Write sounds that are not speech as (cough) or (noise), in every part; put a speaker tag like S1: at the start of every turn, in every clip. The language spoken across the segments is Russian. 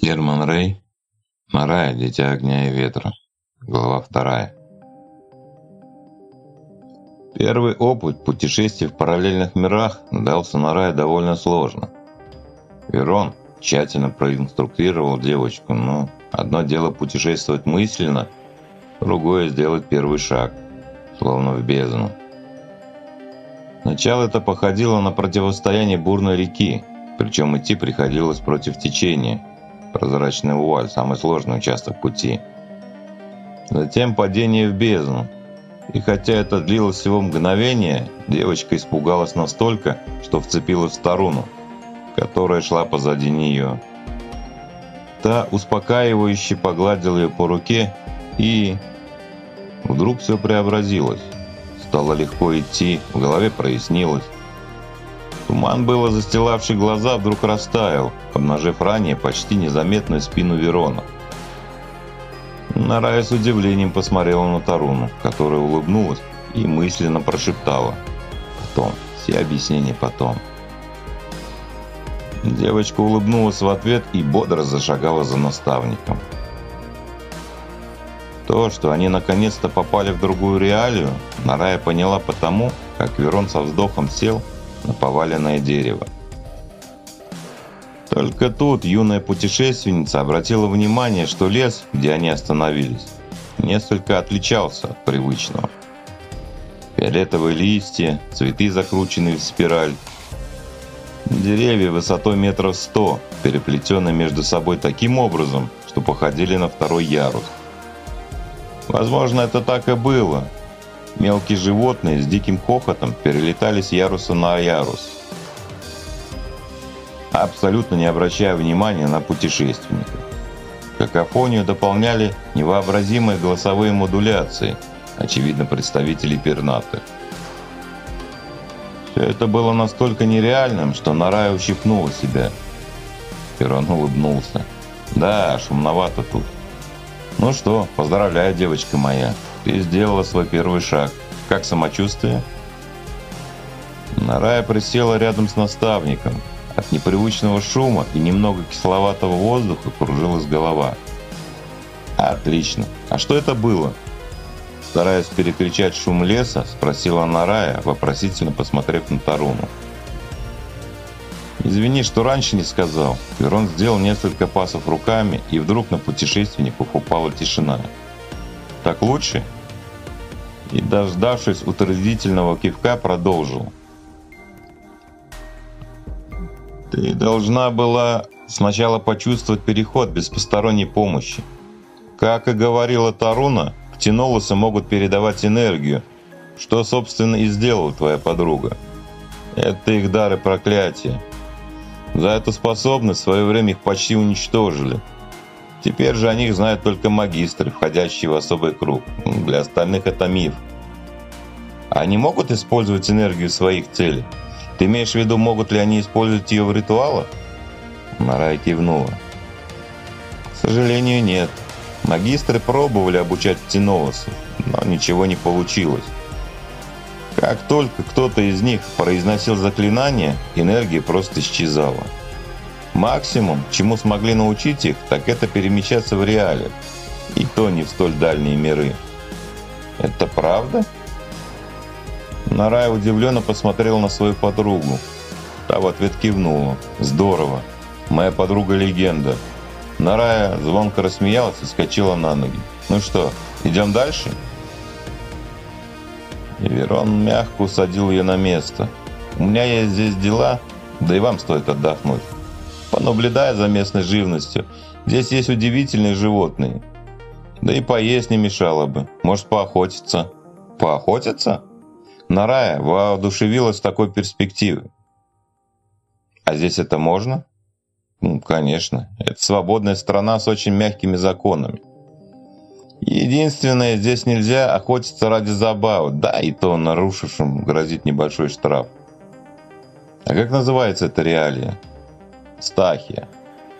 S1: Герман Рей, Марая, Дитя огня и ветра. Глава вторая. Первый опыт путешествий в параллельных мирах дался Нарае довольно сложно. Верон тщательно проинструктировал девочку, но одно дело путешествовать мысленно, другое сделать первый шаг, словно в бездну. Сначала это походило на противостояние бурной реки, причем идти приходилось против течения – прозрачный вуаль, самый сложный участок пути. Затем падение в бездну. И хотя это длилось всего мгновение, девочка испугалась настолько, что вцепилась в сторону, которая шла позади нее. Та успокаивающе погладила ее по руке и... Вдруг все преобразилось. Стало легко идти, в голове прояснилось. Туман, было застилавший глаза, вдруг растаял, обнажив ранее почти незаметную спину Верона. Нарая с удивлением посмотрела на Таруну, которая улыбнулась и мысленно прошептала. «Потом, все объяснения потом». Девочка улыбнулась в ответ и бодро зашагала за наставником. То, что они наконец-то попали в другую реалию, Нарая поняла потому, как Верон со вздохом сел на поваленное дерево. Только тут юная путешественница обратила внимание, что лес, где они остановились, несколько отличался от привычного. Фиолетовые листья, цветы закрученные в спираль. Деревья высотой метров сто, переплетенные между собой таким образом, что походили на второй ярус. Возможно, это так и было, Мелкие животные с диким хохотом перелетали с яруса на ярус, абсолютно не обращая внимания на путешественников. Какофонию дополняли невообразимые голосовые модуляции, очевидно, представителей пернатых. Все это было настолько нереальным, что Нарая ущипнула себя. Перон улыбнулся. «Да, шумновато тут. Ну что, поздравляю, девочка моя. Ты сделала свой первый шаг. Как самочувствие? Нарая присела рядом с наставником. От непривычного шума и немного кисловатого воздуха кружилась голова. Отлично. А что это было? Стараясь перекричать шум леса, спросила Нарая, вопросительно посмотрев на Таруну. «Извини, что раньше не сказал». Верон сделал несколько пасов руками, и вдруг на путешественников упала тишина. «Так лучше?» И, дождавшись утвердительного кивка, продолжил. Ты должна была сначала почувствовать переход без посторонней помощи. Как и говорила Таруна, ктинолосы могут передавать энергию, что, собственно, и сделала твоя подруга. Это их дары проклятия. За эту способность в свое время их почти уничтожили – Теперь же о них знают только магистры, входящие в особый круг. Для остальных это миф. Они могут использовать энергию своих целей? Ты имеешь в виду, могут ли они использовать ее в ритуалах? Нарай кивнула. К сожалению, нет. Магистры пробовали обучать птенолосов, но ничего не получилось. Как только кто-то из них произносил заклинание, энергия просто исчезала. Максимум, чему смогли научить их, так это перемещаться в реале. И то не в столь дальние миры. Это правда? Нарая удивленно посмотрел на свою подругу. Та в ответ кивнула. Здорово. Моя подруга легенда. Нарая звонко рассмеялась и скочила на ноги. Ну что, идем дальше? И Верон мягко усадил ее на место. У меня есть здесь дела, да и вам стоит отдохнуть понаблюдая за местной живностью. Здесь есть удивительные животные. Да и поесть не мешало бы. Может, поохотиться. Поохотиться? Нарая воодушевилась такой перспективой. А здесь это можно? Ну, конечно. Это свободная страна с очень мягкими законами. Единственное, здесь нельзя охотиться ради забавы. Да, и то нарушившим грозит небольшой штраф. А как называется эта реалия? Стахия.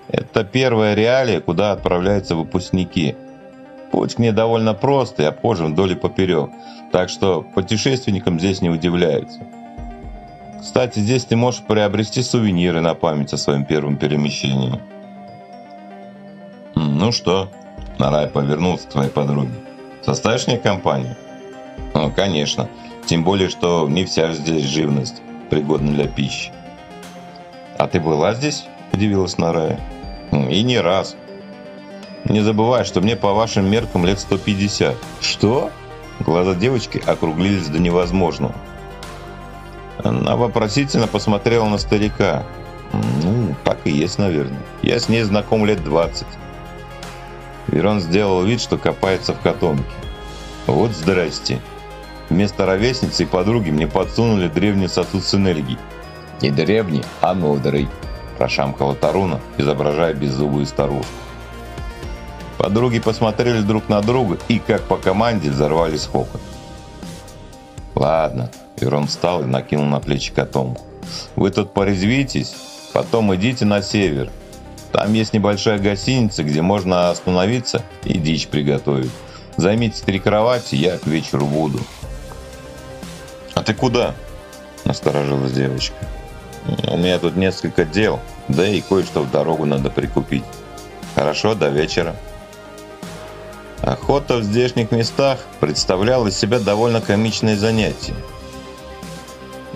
S1: Это первая реалия, куда отправляются выпускники. Путь к ней довольно прост и обхожен вдоль и поперек, так что путешественникам здесь не удивляются. Кстати, здесь ты можешь приобрести сувениры на память о своем первом перемещении. Ну что, Нарай повернулся к своей подруге. Составишь мне компанию? Ну, конечно. Тем более, что не вся здесь живность пригодна для пищи. А ты была здесь? Удивилась Нарая. И не раз. Не забывай, что мне по вашим меркам лет 150. Что? Глаза девочки округлились до невозможного. Она вопросительно посмотрела на старика. Ну, так и есть, наверное. Я с ней знаком лет 20. Верон сделал вид, что копается в котомке. Вот здрасте. Вместо ровесницы и подруги мне подсунули древний сосуд с энергией. Не древний, а мудрый, прошамкала Таруна, изображая беззубую старушку. Подруги посмотрели друг на друга и, как по команде, взорвались хохот. «Ладно», — Верон встал и накинул на плечи котомку. «Вы тут порезвитесь, потом идите на север. Там есть небольшая гостиница, где можно остановиться и дичь приготовить. Займите три кровати, я к вечеру буду». «А ты куда?» – насторожилась девочка. «У меня тут несколько дел, да и кое-что в дорогу надо прикупить. Хорошо, до вечера». Охота в здешних местах представляла из себя довольно комичное занятие.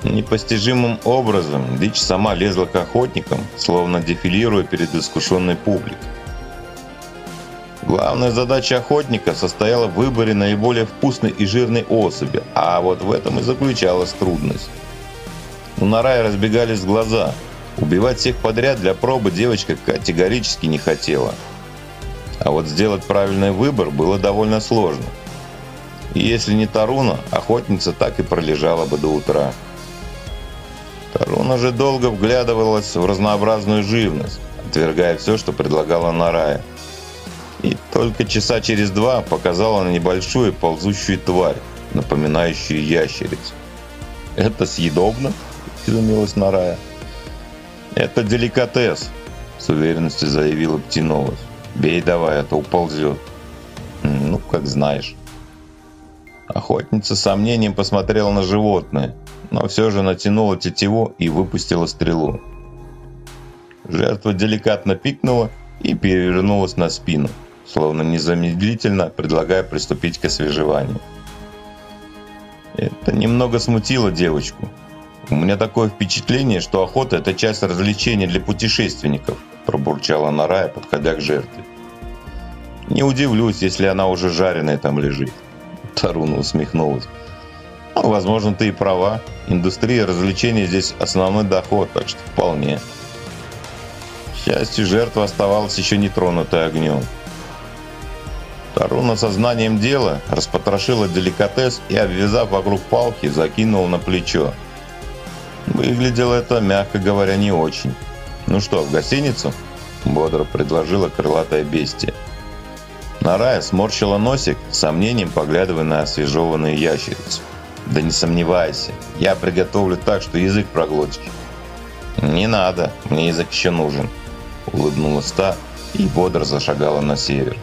S1: Непостижимым образом дичь сама лезла к охотникам, словно дефилируя перед искушенной публикой. Главная задача охотника состояла в выборе наиболее вкусной и жирной особи, а вот в этом и заключалась трудность. У Нарая разбегались глаза. Убивать всех подряд для пробы девочка категорически не хотела – а вот сделать правильный выбор было довольно сложно. И если не Таруна, охотница так и пролежала бы до утра. Таруна же долго вглядывалась в разнообразную живность, отвергая все, что предлагала Нарая. И только часа через два показала на небольшую ползущую тварь, напоминающую ящерицу. «Это съедобно?» – изумилась Нарая. «Это деликатес», – с уверенностью заявила Птиновость. Бей давай, а то уползет. Ну, как знаешь. Охотница с сомнением посмотрела на животное, но все же натянула тетиву и выпустила стрелу. Жертва деликатно пикнула и перевернулась на спину, словно незамедлительно предлагая приступить к освежеванию. Это немного смутило девочку. У меня такое впечатление, что охота – это часть развлечения для путешественников – пробурчала Нарая, подходя к жертве. «Не удивлюсь, если она уже жареная там лежит». Таруна усмехнулась. Ну, возможно, ты и права. Индустрия развлечений здесь основной доход, так что вполне. К счастью, жертва оставалась еще не тронутой огнем. Таруна со знанием дела распотрошила деликатес и, обвязав вокруг палки, закинула на плечо. Выглядело это, мягко говоря, не очень. «Ну что, в гостиницу?» – бодро предложила крылатая бестия. Нарая сморщила носик, с сомнением поглядывая на освежеванную ящерицу. «Да не сомневайся, я приготовлю так, что язык проглотишь». «Не надо, мне язык еще нужен», – улыбнулась та и бодро зашагала на север.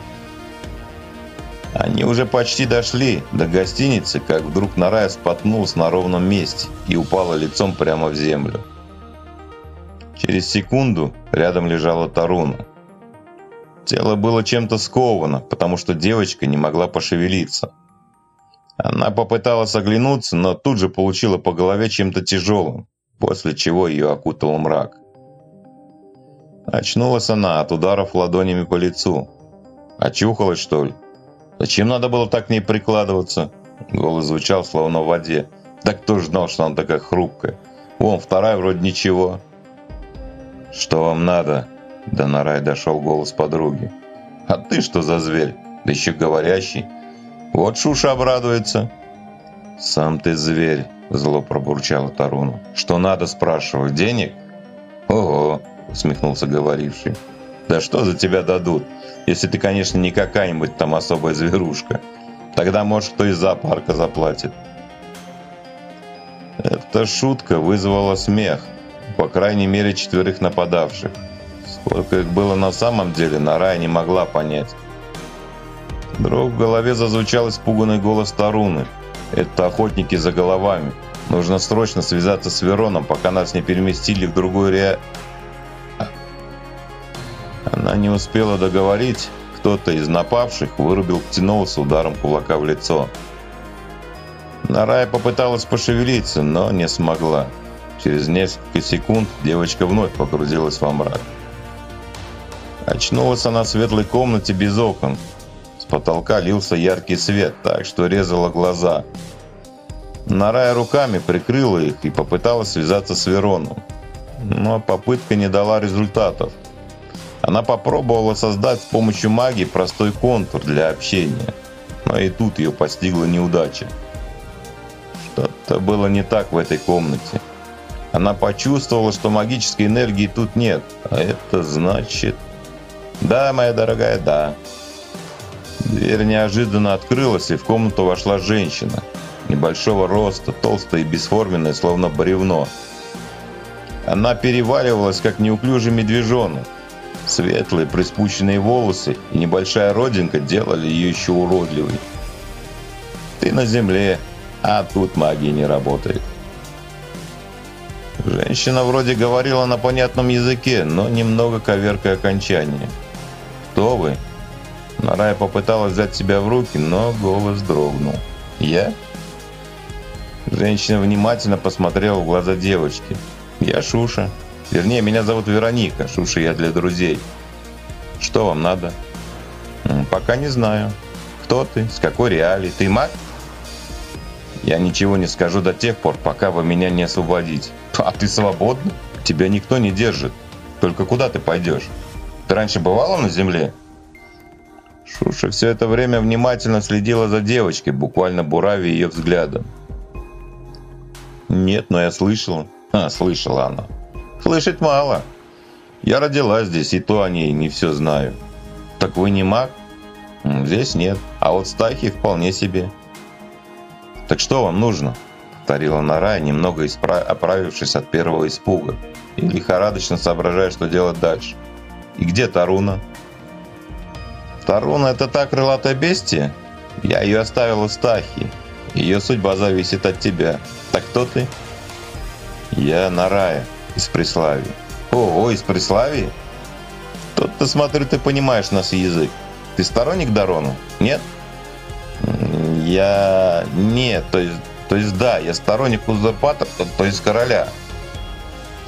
S1: Они уже почти дошли до гостиницы, как вдруг Нарая споткнулась на ровном месте и упала лицом прямо в землю. Через секунду рядом лежала Таруна. Тело было чем-то сковано, потому что девочка не могла пошевелиться. Она попыталась оглянуться, но тут же получила по голове чем-то тяжелым, после чего ее окутал мрак. Очнулась она от ударов ладонями по лицу. Очухалась, что ли? Зачем надо было так к ней прикладываться? Голос звучал, словно в воде. Да кто ж знал, что она такая хрупкая? Вон, вторая вроде ничего. «Что вам надо?» До Нарай дошел голос подруги. «А ты что за зверь? Да еще говорящий. Вот Шуша обрадуется». «Сам ты зверь», зло пробурчала Таруна. «Что надо, спрашиваю, денег?» «Ого», усмехнулся говоривший. «Да что за тебя дадут, если ты, конечно, не какая-нибудь там особая зверушка. Тогда, может, кто из зоопарка заплатит». Эта шутка вызвала смех, по крайней мере четверых нападавших. Сколько их было на самом деле, Нарая не могла понять. Вдруг в голове зазвучал испуганный голос Таруны. «Это охотники за головами. Нужно срочно связаться с Вероном, пока нас не переместили в другую ре...» Она не успела договорить, кто-то из напавших вырубил Ктиноуса ударом кулака в лицо. Нарая попыталась пошевелиться, но не смогла. Через несколько секунд девочка вновь погрузилась во мрак. Очнулась она в светлой комнате без окон. С потолка лился яркий свет, так что резала глаза. Нарая руками прикрыла их и попыталась связаться с Вероном. Но попытка не дала результатов. Она попробовала создать с помощью магии простой контур для общения. Но и тут ее постигла неудача. Что-то было не так в этой комнате. Она почувствовала, что магической энергии тут нет. А это значит... Да, моя дорогая, да. Дверь неожиданно открылась, и в комнату вошла женщина. Небольшого роста, толстая и бесформенная, словно бревно. Она переваливалась, как неуклюжий медвежонок. Светлые приспущенные волосы и небольшая родинка делали ее еще уродливой. Ты на земле, а тут магия не работает. Женщина вроде говорила на понятном языке, но немного коверкой окончания. «Кто вы?» Нарая попыталась взять себя в руки, но голос дрогнул. «Я?» Женщина внимательно посмотрела в глаза девочки. «Я Шуша. Вернее, меня зовут Вероника. Шуша я для друзей. Что вам надо?» «Пока не знаю. Кто ты? С какой реалии? Ты маг?» Я ничего не скажу до тех пор, пока вы меня не освободите. А ты свободна? Тебя никто не держит. Только куда ты пойдешь? Ты раньше бывала на земле? Шуша все это время внимательно следила за девочкой, буквально буравя ее взглядом. Нет, но я слышала. А, слышала она. Слышать мало. Я родилась здесь, и то о ней не все знаю. Так вы не маг? Здесь нет. А вот стахи вполне себе. «Так что вам нужно?» — повторила Нара, немного испра... оправившись от первого испуга, и лихорадочно соображая, что делать дальше. «И где Таруна?» «Таруна — это та крылатая бестия? Я ее оставил в Стахи. Ее судьба зависит от тебя. Так кто ты?» «Я Нарая, из Преславии». «Ого, из Преславии?» «Тут-то, смотрю, ты понимаешь наш язык. Ты сторонник Дарона? Нет?» Я... Нет, то есть, то есть да, я сторонник узурпатора, то, есть короля.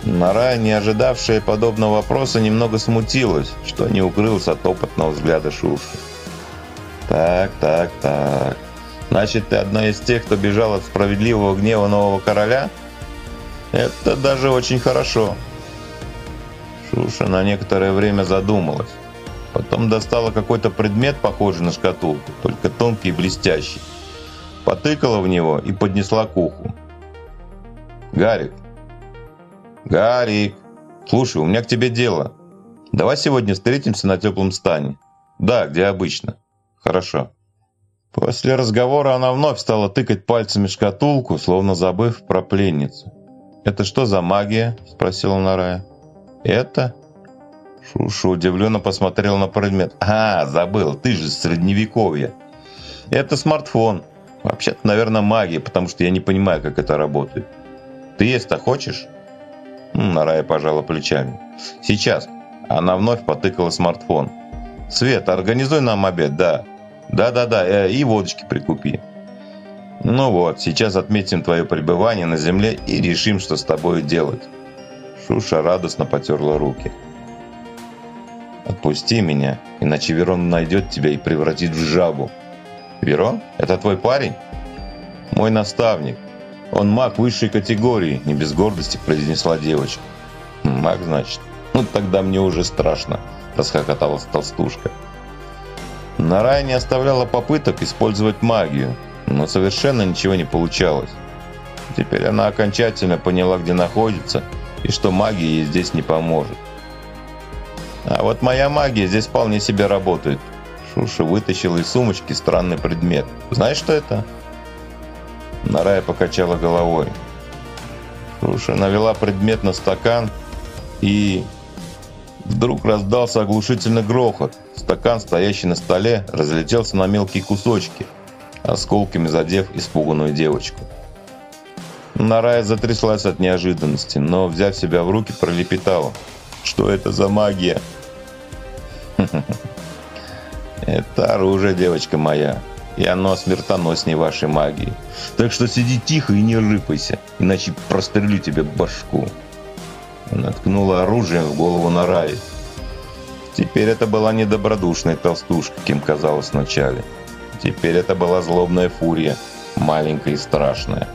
S1: Нара, не ожидавшая подобного вопроса, немного смутилась, что не укрылся от опытного взгляда Шуши. Так, так, так. Значит, ты одна из тех, кто бежал от справедливого гнева нового короля? Это даже очень хорошо. Шуша на некоторое время задумалась. Потом достала какой-то предмет, похожий на шкатулку, только тонкий и блестящий. Потыкала в него и поднесла к уху. «Гарик! Гарик! Слушай, у меня к тебе дело. Давай сегодня встретимся на теплом стане. Да, где обычно. Хорошо». После разговора она вновь стала тыкать пальцами шкатулку, словно забыв про пленницу. «Это что за магия?» – спросила Нарая. «Это?» Шуша удивленно посмотрел на предмет. «А, забыл, ты же средневековье!» «Это смартфон. Вообще-то, наверное, магия, потому что я не понимаю, как это работает. Ты есть-то хочешь?» Нарая пожала плечами. «Сейчас». Она вновь потыкала смартфон. «Свет, организуй нам обед, да. Да-да-да, э, и водочки прикупи». «Ну вот, сейчас отметим твое пребывание на земле и решим, что с тобой делать». Шуша радостно потерла руки. Отпусти меня, иначе Верон найдет тебя и превратит в жабу. Верон? Это твой парень? Мой наставник. Он маг высшей категории, не без гордости произнесла девочка. Маг, значит? Ну тогда мне уже страшно, расхохоталась толстушка. Нарая не оставляла попыток использовать магию, но совершенно ничего не получалось. Теперь она окончательно поняла, где находится, и что магия ей здесь не поможет. А вот моя магия здесь вполне себе работает. Шуша вытащил из сумочки странный предмет. Знаешь, что это? Нарая покачала головой. Шуша навела предмет на стакан и... Вдруг раздался оглушительный грохот. Стакан, стоящий на столе, разлетелся на мелкие кусочки, осколками задев испуганную девочку. Нарая затряслась от неожиданности, но, взяв себя в руки, пролепетала. «Что это за магия?» (laughs) Это оружие, девочка моя, и оно смертоноснее вашей магии. Так что сиди тихо и не рыпайся, иначе прострелю тебе башку. Она ткнула оружием в голову Нараи. Теперь это была не добродушная толстушка, кем казалось вначале. Теперь это была злобная фурия, маленькая и страшная.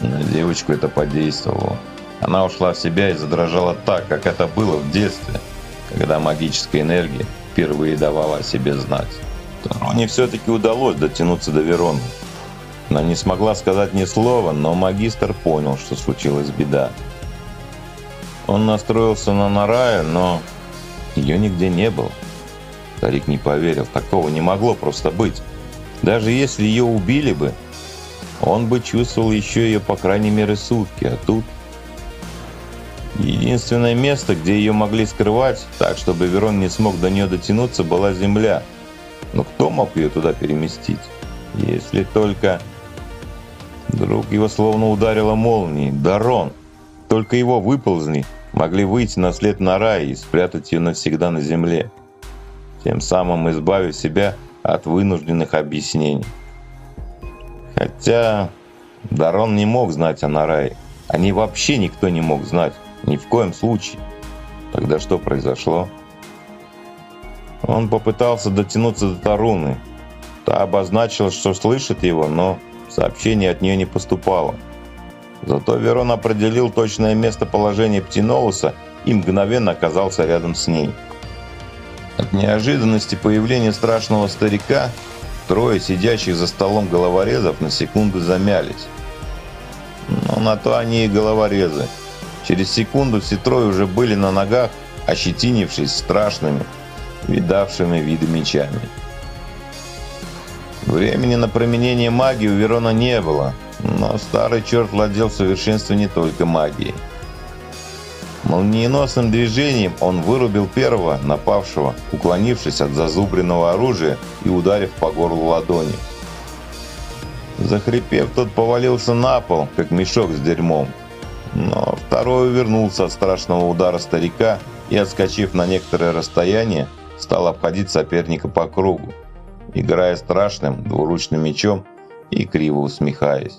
S1: На девочку это подействовало. Она ушла в себя и задрожала так, как это было в детстве, когда магическая энергия впервые давала о себе знать. Тароне все-таки удалось дотянуться до Вероны. Она не смогла сказать ни слова, но магистр понял, что случилась беда. Он настроился на Нарая, но ее нигде не было. Старик не поверил, такого не могло просто быть. Даже если ее убили бы, он бы чувствовал еще ее по крайней мере сутки, а тут... Единственное место, где ее могли скрывать, так чтобы Верон не смог до нее дотянуться, была земля. Но кто мог ее туда переместить? Если только... Вдруг его словно ударило молнией. Дарон! Только его выползни могли выйти на след на рай и спрятать ее навсегда на земле, тем самым избавив себя от вынужденных объяснений. Хотя Дарон не мог знать о Нарае. О ней вообще никто не мог знать. Ни в коем случае. Тогда что произошло? Он попытался дотянуться до Таруны. Та обозначила, что слышит его, но сообщение от нее не поступало. Зато Верон определил точное местоположение Птинолуса и мгновенно оказался рядом с ней. От неожиданности появления страшного старика трое сидящих за столом головорезов на секунду замялись. Но на то они и головорезы. Через секунду все трое уже были на ногах, ощетинившись страшными, видавшими виды мечами. Времени на применение магии у Верона не было, но старый черт владел в совершенстве не только магией. Молниеносным движением он вырубил первого напавшего, уклонившись от зазубренного оружия и ударив по горлу ладони. Захрипев, тот повалился на пол, как мешок с дерьмом. Но второй увернулся от страшного удара старика и, отскочив на некоторое расстояние, стал обходить соперника по кругу, играя страшным двуручным мечом и криво усмехаясь.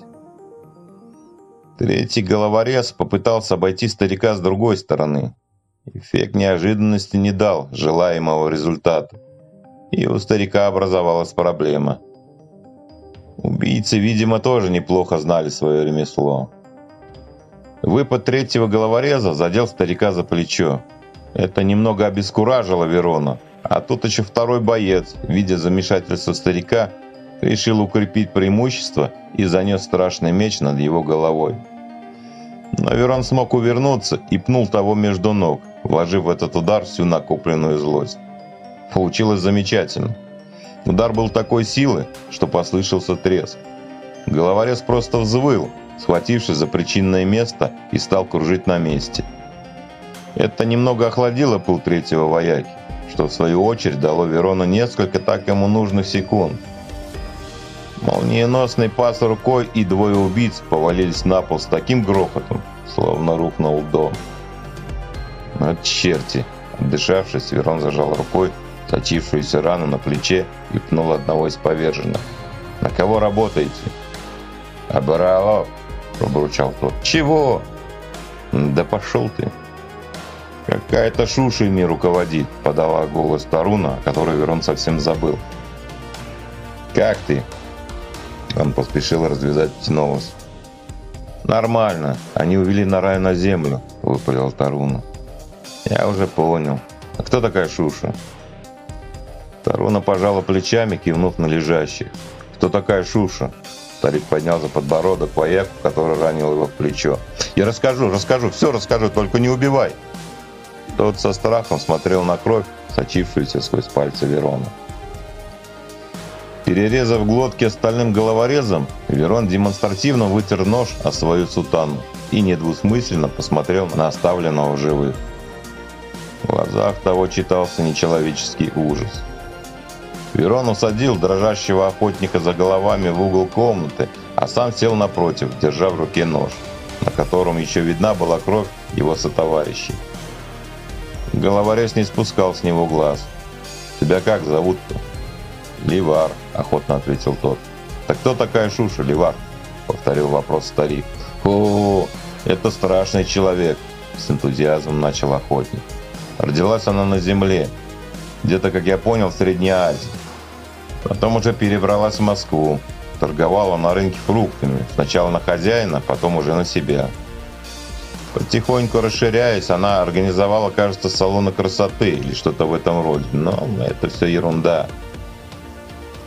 S1: Третий головорез попытался обойти старика с другой стороны. Эффект неожиданности не дал желаемого результата. И у старика образовалась проблема. Убийцы, видимо, тоже неплохо знали свое ремесло. Выпад третьего головореза задел старика за плечо. Это немного обескуражило Верона. А тут еще второй боец, видя замешательство старика, решил укрепить преимущество и занес страшный меч над его головой. Но Верон смог увернуться и пнул того между ног, вложив в этот удар всю накопленную злость. Получилось замечательно. Удар был такой силы, что послышался треск. Головорез просто взвыл, схватившись за причинное место и стал кружить на месте. Это немного охладило пыл третьего вояки, что в свою очередь дало Верону несколько так ему нужных секунд – Молниеносный пас рукой и двое убийц повалились на пол с таким грохотом, словно рухнул дом. «Вот черти!» Отдышавшись, Верон зажал рукой сочившуюся рану на плече и пнул одного из поверженных. «На кого работаете?» «Абаралов!» – пробурчал тот. «Чего?» «Да пошел ты!» «Какая-то шуша ими руководит», – подала голос Таруна, который Верон совсем забыл. «Как ты?» Он поспешил развязать птенолос. «Нормально. Они увели Нарая на землю», — выпалил Таруна. «Я уже понял. А кто такая Шуша?» Таруна пожала плечами, кивнув на лежащих. «Кто такая Шуша?» Старик поднял за подбородок вояку, который ранил его в плечо. «Я расскажу, расскажу, все расскажу, только не убивай!» Тот со страхом смотрел на кровь, сочившуюся сквозь пальцы Верона. Перерезав глотки остальным головорезом, Верон демонстративно вытер нож о свою сутану и недвусмысленно посмотрел на оставленного живых. В глазах того читался нечеловеческий ужас. Верон усадил дрожащего охотника за головами в угол комнаты, а сам сел напротив, держа в руке нож, на котором еще видна была кровь его сотоварищей. Головорез не спускал с него глаз. «Тебя как зовут-то?» «Ливар», — охотно ответил тот. «Так кто такая Шуша, Ливар?» — повторил вопрос старик. «О, это страшный человек», — с энтузиазмом начал охотник. «Родилась она на земле, где-то, как я понял, в Средней Азии. Потом уже перебралась в Москву, торговала на рынке фруктами, сначала на хозяина, потом уже на себя. Потихоньку расширяясь, она организовала, кажется, салоны красоты или что-то в этом роде. Но это все ерунда.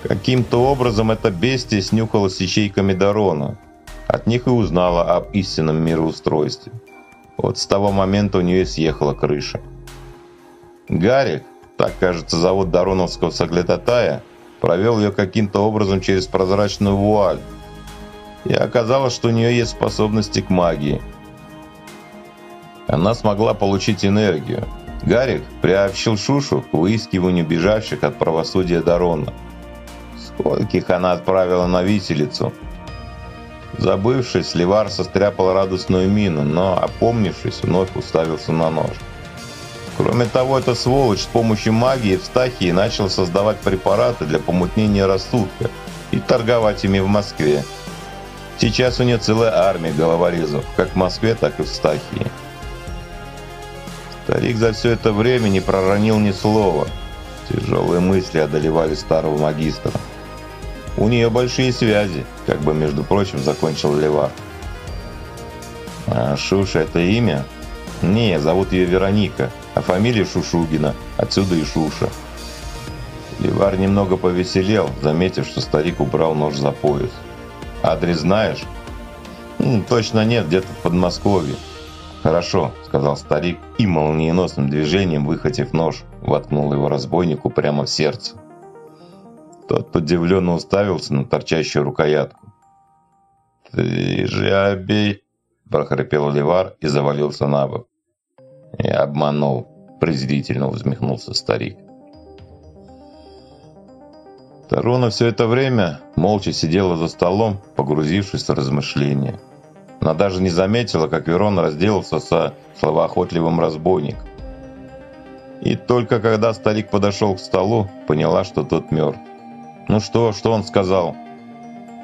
S1: Каким-то образом эта бестия снюхала с ячейками Дарона. От них и узнала об истинном мироустройстве. Вот с того момента у нее съехала крыша. Гарик, так, кажется, зовут Дароновского соглядатая, провел ее каким-то образом через прозрачную вуаль. И оказалось, что у нее есть способности к магии. Она смогла получить энергию. Гарик приобщил Шушу к выискиванию бежавших от правосудия Дарона. Скольких она отправила на виселицу. Забывшись, Ливар состряпал радостную мину, но, опомнившись, вновь уставился на нож. Кроме того, эта сволочь с помощью магии в Стахии начал создавать препараты для помутнения рассудка и торговать ими в Москве. Сейчас у нее целая армия головорезов, как в Москве, так и в Стахии. Старик за все это время не проронил ни слова. Тяжелые мысли одолевали старого магистра. У нее большие связи, как бы, между прочим, закончил Левар. А Шуша это имя? Не, зовут ее Вероника, а фамилия Шушугина, отсюда и Шуша. Ливар немного повеселел, заметив, что старик убрал нож за пояс. «Адрес знаешь?» «М, «Точно нет, где-то в Подмосковье». «Хорошо», — сказал старик и молниеносным движением, выхватив нож, воткнул его разбойнику прямо в сердце. Тот удивленно уставился на торчащую рукоятку. «Ты же обей!» – прохрипел Ливар и завалился на бок. «Я обманул», – презрительно усмехнулся старик. Таруна все это время молча сидела за столом, погрузившись в размышления. Она даже не заметила, как Верон разделался со словоохотливым разбойником. И только когда старик подошел к столу, поняла, что тот мертв. «Ну что, что он сказал?»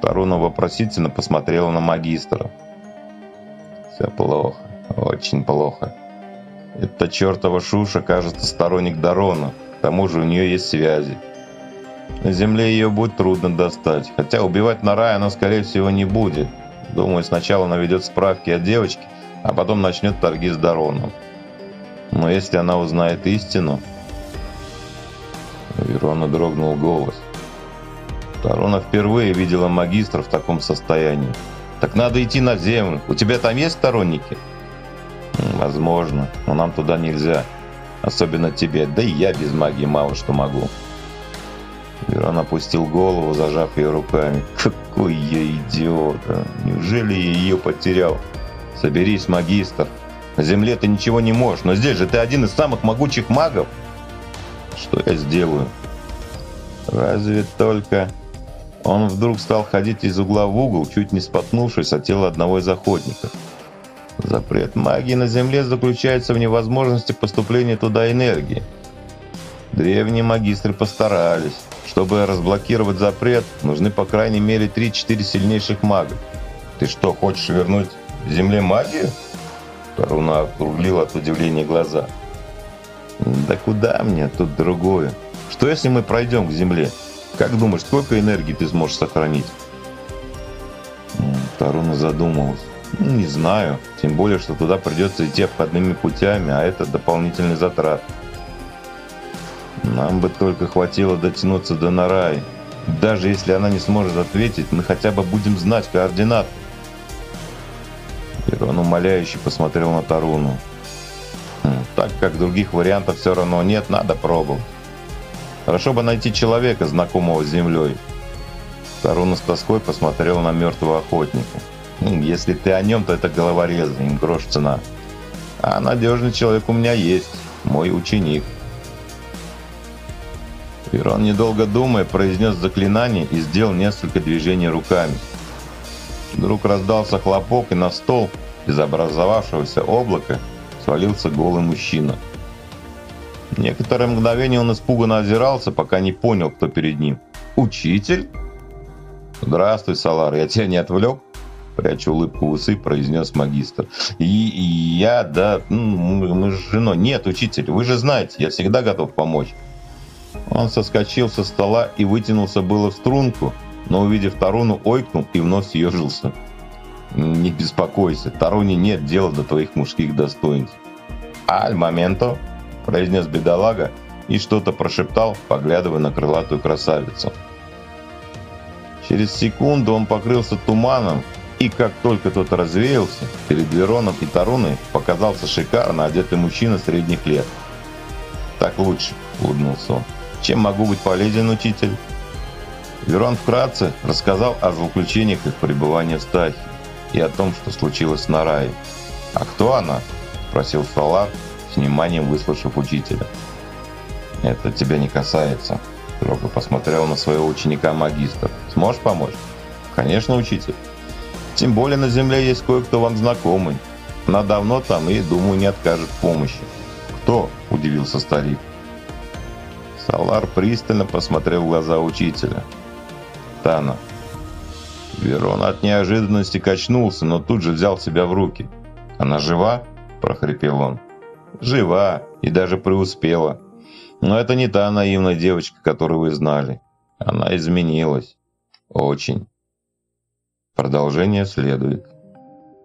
S1: Таруна вопросительно посмотрела на магистра. «Все плохо, очень плохо. Эта чертова Шуша, кажется, сторонник Дарона. К тому же у нее есть связи. На земле ее будет трудно достать, хотя убивать на рай она, скорее всего, не будет. Думаю, сначала наведет справки о девочке, а потом начнет торги с Дароном. Но если она узнает истину... У Верона дрогнул голос. Тарона впервые видела магистра в таком состоянии. «Так надо идти на землю. У тебя там есть сторонники?» «Возможно, но нам туда нельзя. Особенно тебе. Да и я без магии мало что могу». Верон опустил голову, зажав ее руками. «Какой я идиот! А! Неужели я ее потерял? Соберись, магистр. На земле ты ничего не можешь, но здесь же ты один из самых могучих магов. Что я сделаю? Разве только... Он вдруг стал ходить из угла в угол, чуть не споткнувшись от тела одного из охотников. Запрет магии на Земле заключается в невозможности поступления туда энергии. Древние магистры постарались. Чтобы разблокировать запрет, нужны по крайней мере 3-4 сильнейших мага. Ты что, хочешь вернуть Земле магию? Таруна округлила от удивления глаза. Да куда мне тут другое? Что если мы пройдем к Земле? Как думаешь, сколько энергии ты сможешь сохранить? Таруна задумалась. Ну, не знаю. Тем более, что туда придется идти обходными путями, а это дополнительный затрат. Нам бы только хватило дотянуться до Нараи. Даже если она не сможет ответить, мы хотя бы будем знать координаты. Ирон умоляюще посмотрел на Таруну. Хм, так как других вариантов все равно нет, надо пробовать. Хорошо бы найти человека, знакомого с землей. Таруна с тоской посмотрел на мертвого охотника. Если ты о нем, то это головорезный, им грош цена. А надежный человек у меня есть, мой ученик. Ирон, недолго думая, произнес заклинание и сделал несколько движений руками. Вдруг раздался хлопок, и на стол из образовавшегося облака свалился голый мужчина. Некоторое мгновение он испуганно озирался, пока не понял, кто перед ним. «Учитель?» «Здравствуй, Салар, я тебя не отвлек?» Пряча улыбку в усы, произнес магистр. И, и я, да, мы, мы с женой. Нет, учитель, вы же знаете, я всегда готов помочь. Он соскочил со стола и вытянулся было в струнку, но увидев Таруну, ойкнул и вновь съежился. «Не беспокойся, Таруне нет дела до твоих мужских достоинств». «Аль моменто», – произнес бедолага и что-то прошептал, поглядывая на крылатую красавицу. Через секунду он покрылся туманом, и как только тот развеялся, перед Вероном и Таруной показался шикарно одетый мужчина средних лет. «Так лучше», – улыбнулся он. «Чем могу быть полезен, учитель?» Верон вкратце рассказал о злоключениях их пребывания в Стахе и о том, что случилось с Нараей. «А кто она?» – спросил Салар, вниманием выслушав учителя. «Это тебя не касается», – строго посмотрел на своего ученика-магистр. «Сможешь помочь?» «Конечно, учитель. Тем более на земле есть кое-кто вам знакомый. Она давно там и, думаю, не откажет помощи». «Кто?» – удивился старик. Салар пристально посмотрел в глаза учителя. «Тана». Верон от неожиданности качнулся, но тут же взял себя в руки. «Она жива?» – прохрипел он. «Жива и даже преуспела. Но это не та наивная девочка, которую вы знали. Она изменилась. Очень». Продолжение следует.